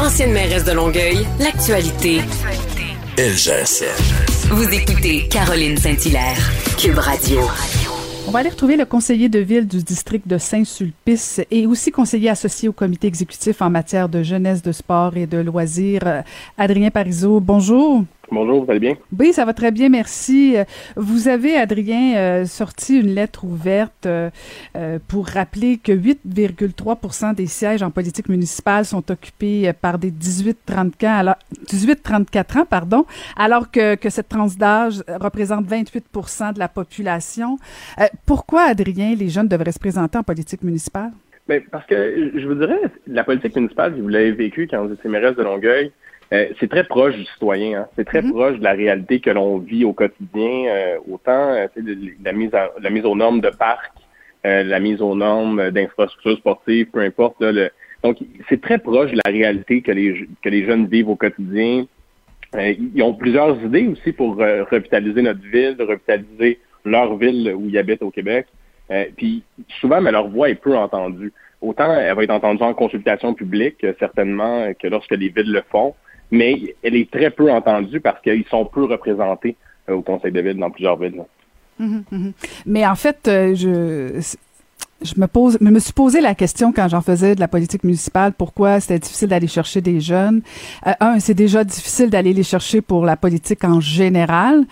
Ancienne mairesse de Longueuil, l'actualité. LGSN. Vous écoutez Caroline Saint-Hilaire, Cube Radio. On va aller retrouver le conseiller de ville du district de Saint-Sulpice et aussi conseiller associé au comité exécutif en matière de jeunesse, de sport et de loisirs, euh, Adrien Parizeau. Bonjour. Bonjour, vous allez bien? Oui, ça va très bien, merci. Vous avez, Adrien, euh, sorti une lettre ouverte euh, euh, pour rappeler que 8,3% des sièges en politique municipale sont occupés par des 18-34 alors, 18 ans, pardon, alors que, que cette tranche d'âge représente 28% de la population. pourquoi, Adrien, les jeunes devraient se présenter en politique municipale? Bien, parce que je vous dirais, la politique municipale, si vous l'avez vécue quand vous étiez mairesse de Longueuil, euh, c'est très proche du citoyen. Hein. C'est très mhm. proche de la réalité que l'on vit au quotidien, euh, autant euh, la mise la mise aux normes de parcs, la mise aux normes d'infrastructures sportives, peu importe. donc, c'est très proche de la réalité que les que les jeunes vivent au quotidien. ils ont plusieurs idées aussi pour revitaliser notre ville, revitaliser leur ville où ils habitent au Québec. puis souvent, mais leur voix est peu entendue. Autant elle va être entendue en consultation publique, certainement, que lorsque les villes le font mais elle est très peu entendue parce qu'ils sont peu représentés euh, au Conseil de ville dans plusieurs villes. Mhm, mhm. Mais en fait, euh, je je me pose, me suis posé la question quand j'en faisais de la politique municipale, pourquoi c'était difficile d'aller chercher des jeunes. Euh, un, c'est déjà difficile d'aller les chercher pour la politique en général,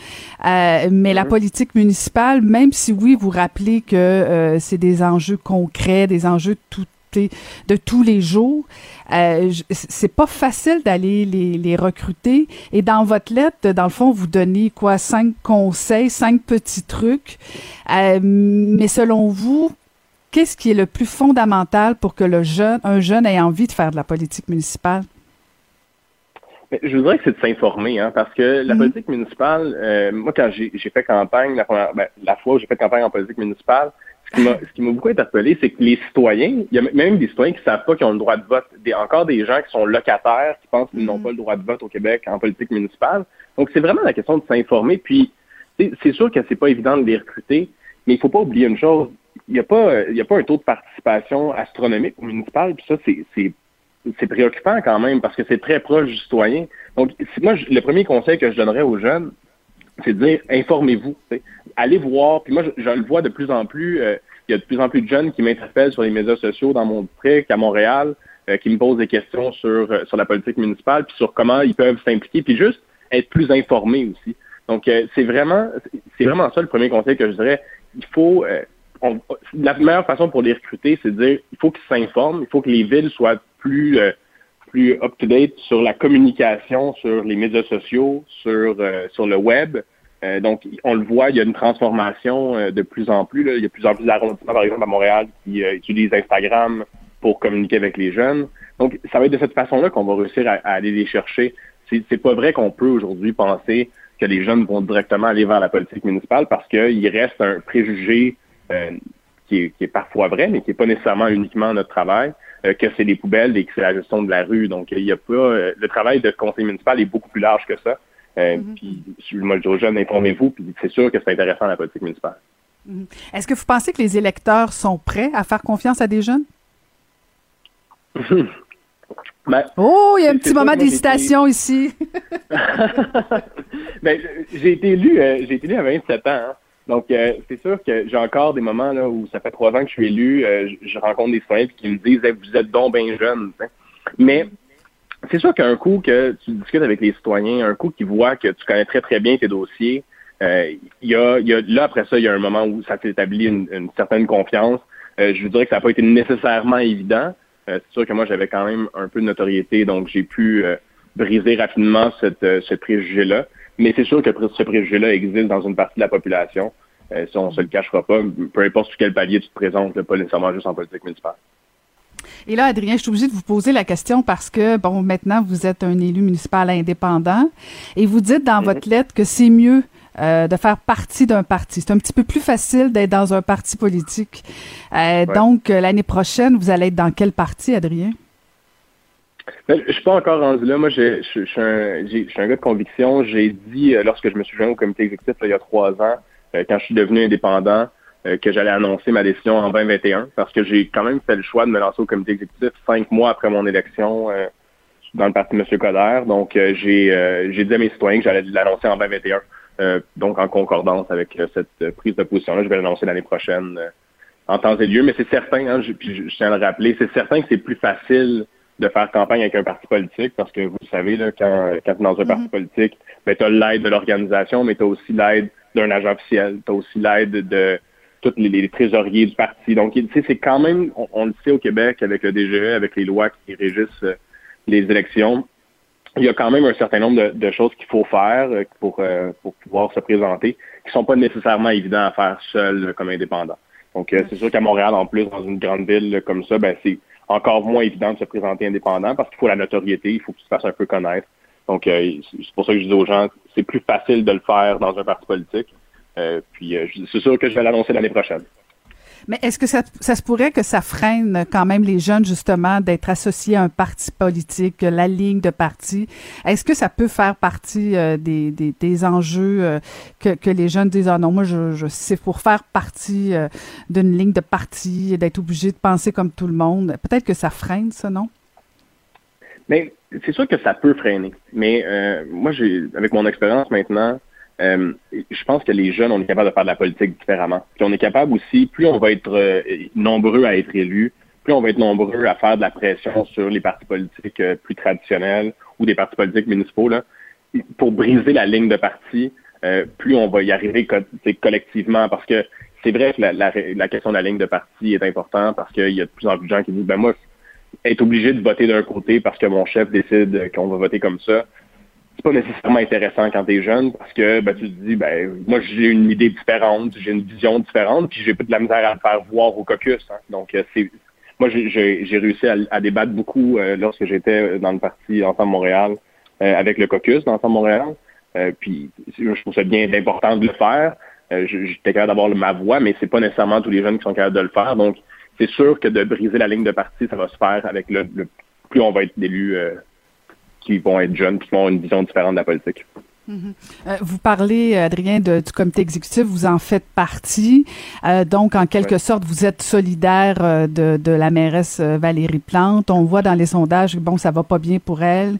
mais la politique municipale, même si oui, vous rappelez que c'est des enjeux concrets, des enjeux tout de tous les jours. Euh, c'est pas facile d'aller les, recruter. Et dans votre lettre, dans le fond, vous donnez quoi cinq conseils, cinq petits trucs. Euh, mais selon vous, qu'est-ce qui est le plus fondamental pour que le jeune, un jeune ait envie de faire de la politique municipale? je voudrais que c'est de s'informer, hein, parce que la mhm. politique municipale, euh, moi, quand j'ai fait campagne, la, ben, la fois où j'ai fait campagne en politique municipale, ce qui m'a beaucoup interpellé, c'est que les citoyens, il y a même des citoyens qui ne savent pas qu'ils ont le droit de vote. Des, encore des gens qui sont locataires, qui pensent qu'ils n'ont mm-hmm. pas le droit de vote au Québec en politique municipale. Donc, c'est vraiment la question de s'informer. Puis, c'est sûr que c'est pas évident de les recruter, mais il faut pas oublier une chose. Il n'y a pas, il y a pas un taux de participation astronomique au municipal. Puis ça, c'est c'est préoccupant quand même parce que c'est très proche du citoyen. Donc, moi, le premier conseil que je donnerais aux jeunes, c'est dire informez-vous. Allez voir. Puis moi, je, le vois de plus en plus. Euh, il y a de plus en plus de jeunes qui m'interpellent sur les médias sociaux dans mon district, à Montréal, euh, qui me posent des questions sur, euh, sur la politique municipale, puis sur comment ils peuvent s'impliquer, puis juste être plus informés aussi. Donc, c'est vraiment c'est vraiment ça le premier conseil que je dirais. Il faut la meilleure façon pour les recruter, c'est de dire il faut qu'ils s'informent, il faut que les villes soient plus plus up-to-date sur la communication sur les médias sociaux, sur, euh, sur le web. Euh, donc, on le voit, il y a une transformation euh, de plus en plus. Il y a de plus en plus d'arrondissements, par exemple, à Montréal, qui utilisent Instagram pour communiquer avec les jeunes. Donc, ça va être de cette façon-là qu'on va réussir à, aller les chercher. C'est pas vrai qu'on peut aujourd'hui penser que les jeunes vont directement aller vers la politique municipale parce qu'il reste un préjugé qui est, qui, est, parfois vrai, mais qui n'est pas nécessairement uniquement notre travail. Euh, que c'est les poubelles et que c'est la gestion de la rue. Donc, il y a pas euh, le travail de conseil municipal est beaucoup plus large que ça. Euh, mm-hmm. Puis, je le dis aux jeunes, informez-vous, puis c'est sûr que c'est intéressant la politique municipale. Mm-hmm. Est-ce que vous pensez que les électeurs sont prêts à faire confiance à des jeunes? Ben, oh, il y a un petit moment d'hésitation ici. ben, j'ai été élu, j'ai été élu à 27 ans. Hein. Donc, euh, c'est sûr que j'ai encore des moments là où ça fait trois ans que je suis élu, euh, je, rencontre des citoyens qui me disent vous êtes donc bien jeune. Mais c'est sûr qu'un coup que tu discutes avec les citoyens, un coup qu'ils voient que tu connais très très bien tes dossiers, euh, y, a, y, a, là après ça, il y a un moment où ça s'établit une, une, certaine confiance. je vous dirais que ça n'a pas été nécessairement évident. c'est sûr que moi j'avais quand même un peu de notoriété, donc j'ai pu briser rapidement cette, ce préjugé-là. Mais c'est sûr que ce préjugé-là existe dans une partie de la population. Euh, ça, on se le cachera pas. Peu importe sur quel palier tu te présentes, pas nécessairement juste en politique municipale. Et là, Adrien, je suis obligée de vous poser la question parce que, bon, maintenant, vous êtes un élu municipal indépendant et vous dites dans votre mhm. lettre que c'est mieux euh, de faire partie d'un parti. C'est un petit peu plus facile d'être dans un parti politique. Euh, donc, l'année prochaine, vous allez être dans quel parti, Adrien? Je suis pas encore rendu là. Moi, je, suis un, gars de conviction. J'ai dit, euh, lorsque je me suis joint au comité exécutif il y a trois ans, euh, quand je suis devenu indépendant, euh, que j'allais annoncer ma décision en 2021 parce que j'ai quand même fait le choix de me lancer au comité exécutif cinq mois après mon élection dans le parti M. Coder. Donc, j'ai j'ai dit à mes citoyens que j'allais l'annoncer en 2021. donc, en concordance avec cette prise de position-là, je vais l'annoncer l'année prochaine en temps et lieu. Mais c'est certain, hein, je, je, tiens à le rappeler, c'est certain que c'est plus facile de faire campagne avec un parti politique parce que vous savez, là, quand, quand tu es dans un parti mm-hmm. politique, ben, tu as l'aide de l'organisation, mais tu as aussi l'aide d'un agent officiel, tu as aussi l'aide de tous les, trésoriers du parti. Donc, tu sais, c'est quand même, on, le sait au Québec avec le DGE, avec les lois qui régissent euh, les élections, il y a quand même un certain nombre de, choses qu'il faut faire euh, pour, euh, pour pouvoir se présenter, qui sont pas nécessairement évidents à faire seul comme indépendant. Donc, c'est sûr qu'à Montréal, en plus, dans une grande ville comme ça, ben c'est encore moins évident de se présenter indépendant parce qu'il faut la notoriété, il faut que tu te fasses un peu connaître. Donc, c'est pour ça que je dis aux gens, c'est plus facile de le faire dans un parti politique. Euh, puis euh, c'est sûr que je vais l'annoncer l'année prochaine. Mais est-ce que ça, se pourrait que ça freine quand même les jeunes, justement, d'être associés à un parti politique, la ligne de parti? Est-ce que ça peut faire partie euh, des, des, enjeux que, les jeunes disent, ah non, moi, je, je c'est pour faire partie d'une ligne de parti, d'être obligé de penser comme tout le monde. Peut-être que ça freine, ça, non? Mais c'est sûr que ça peut freiner. Mais moi, j'ai, avec mon expérience maintenant, euh, je pense que les jeunes, on est capable de faire de la politique différemment. Puis on est capable aussi, plus on va être euh, nombreux à être élus, plus on va être nombreux à faire de la pression sur les partis politiques euh, plus traditionnels ou des partis politiques municipaux, là, pour briser la ligne de parti, plus on va y arriver collectivement. Parce que c'est vrai que la, la, question de la ligne de parti est importante parce qu'il y a de plus en plus de gens qui disent, ben moi, être obligé de voter d'un côté parce que mon chef décide qu'on va voter comme ça, c'est pas nécessairement intéressant quand tu es jeune parce que ben, tu te dis ben moi j'ai une idée différente, j'ai une vision différente, puis j'ai pas de la misère à le faire voir au caucus. Hein. Donc euh, c'est moi j'ai réussi à, débattre beaucoup euh, lorsque j'étais dans le parti Ensemble Montréal euh, avec le caucus d'Ensemble Montréal. puis je trouve ça bien important de le faire. J'étais capable d'avoir ma voix, mais c'est pas nécessairement tous les jeunes qui sont capables de le faire. Donc c'est sûr que de briser la ligne de parti, ça va se faire avec le, le plus on va être d'élus qui vont être jeunes, qui vont une vision différente de la politique. Mhm. Euh, vous parlez, Adrien, du comité exécutif, vous en faites partie. Euh, donc, en quelque sorte, vous êtes solidaire euh, de, la mairesse Valérie Plante. On voit dans les sondages, bon, ça va pas bien pour elle.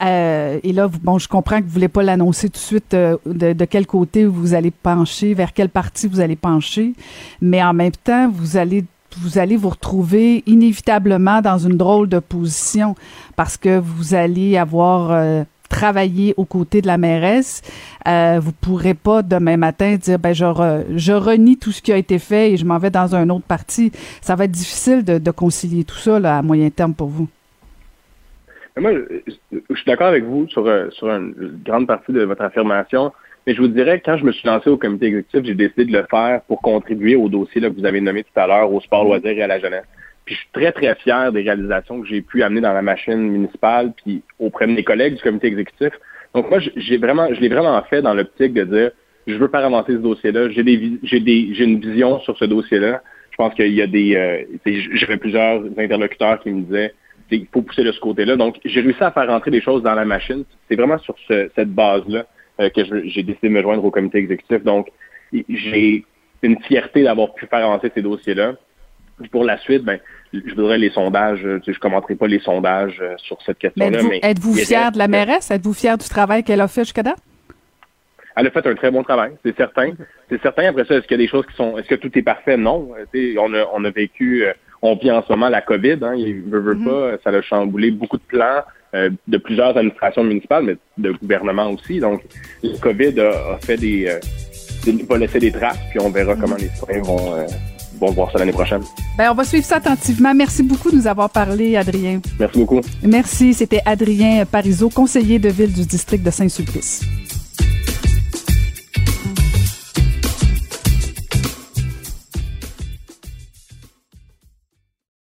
et là, bon, je comprends que vous voulez pas l'annoncer tout de suite de, de, quel côté vous allez pencher, vers quel parti vous allez pencher. Mais en même temps, vous allez vous allez vous retrouver inévitablement dans une drôle de position parce que vous allez avoir euh, travaillé aux côtés de la mairesse. Euh, vous pourrez pas demain matin dire ben je, je renie tout ce qui a été fait et je m'en vais dans un autre parti. Ça va être difficile de, concilier tout ça à moyen terme pour vous. moi, je, suis d'accord avec vous euh, sur une grande partie de votre affirmation. Mais je vous dirais, quand je me suis lancé au comité exécutif, j'ai décidé de le faire pour contribuer au dossier là, que vous avez nommé tout à l'heure, au sport mm-hmm. loisir et à la jeunesse. Puis je suis très, très fier des réalisations que j'ai pu amener dans la machine municipale, puis auprès de mes collègues du comité exécutif. Donc moi, j'ai vraiment, je l'ai vraiment fait dans l'optique de dire, je veux faire avancer ce dossier-là. J'ai des, j'ai des, j'ai une vision sur ce dossier-là. Je pense qu'il y a des, euh, j'avais plusieurs interlocuteurs qui me disaient, il faut pousser de ce côté-là. Donc j'ai réussi à faire rentrer des choses dans la machine. C'est vraiment sur cette base-là que j'ai décidé de me joindre au comité exécutif. Donc, j'ai une fierté d'avoir pu faire avancer ces dossiers-là. Pour la suite, ben, je voudrais les sondages, je ne commenterai pas les sondages euh, sur cette question-là. Mais êtes-vous fier de la mairesse? Êtes-vous fier du travail qu'elle a fait jusqu'à date? Elle a fait un très bon travail, c'est certain. C'est certain. Après ça, est-ce qu'il y a des choses qui sont, est-ce que tout est parfait? Non. on a, on a vécu, euh, on vit en ce moment la COVID, hein, il veut, veut mm-hmm. pas, ça a chamboulé beaucoup de plans. Euh, de plusieurs administrations municipales, mais de gouvernement aussi. Donc, le COVID a, fait des, euh, va laisser des traces, puis on verra comment les citoyens vont, euh, vont voir ça l'année prochaine. Bien, on va suivre ça attentivement. Merci beaucoup de nous avoir parlé, Adrien. Merci beaucoup. Merci. C'était Adrien Parizeau, conseiller de ville du district de Saint-Sulpice.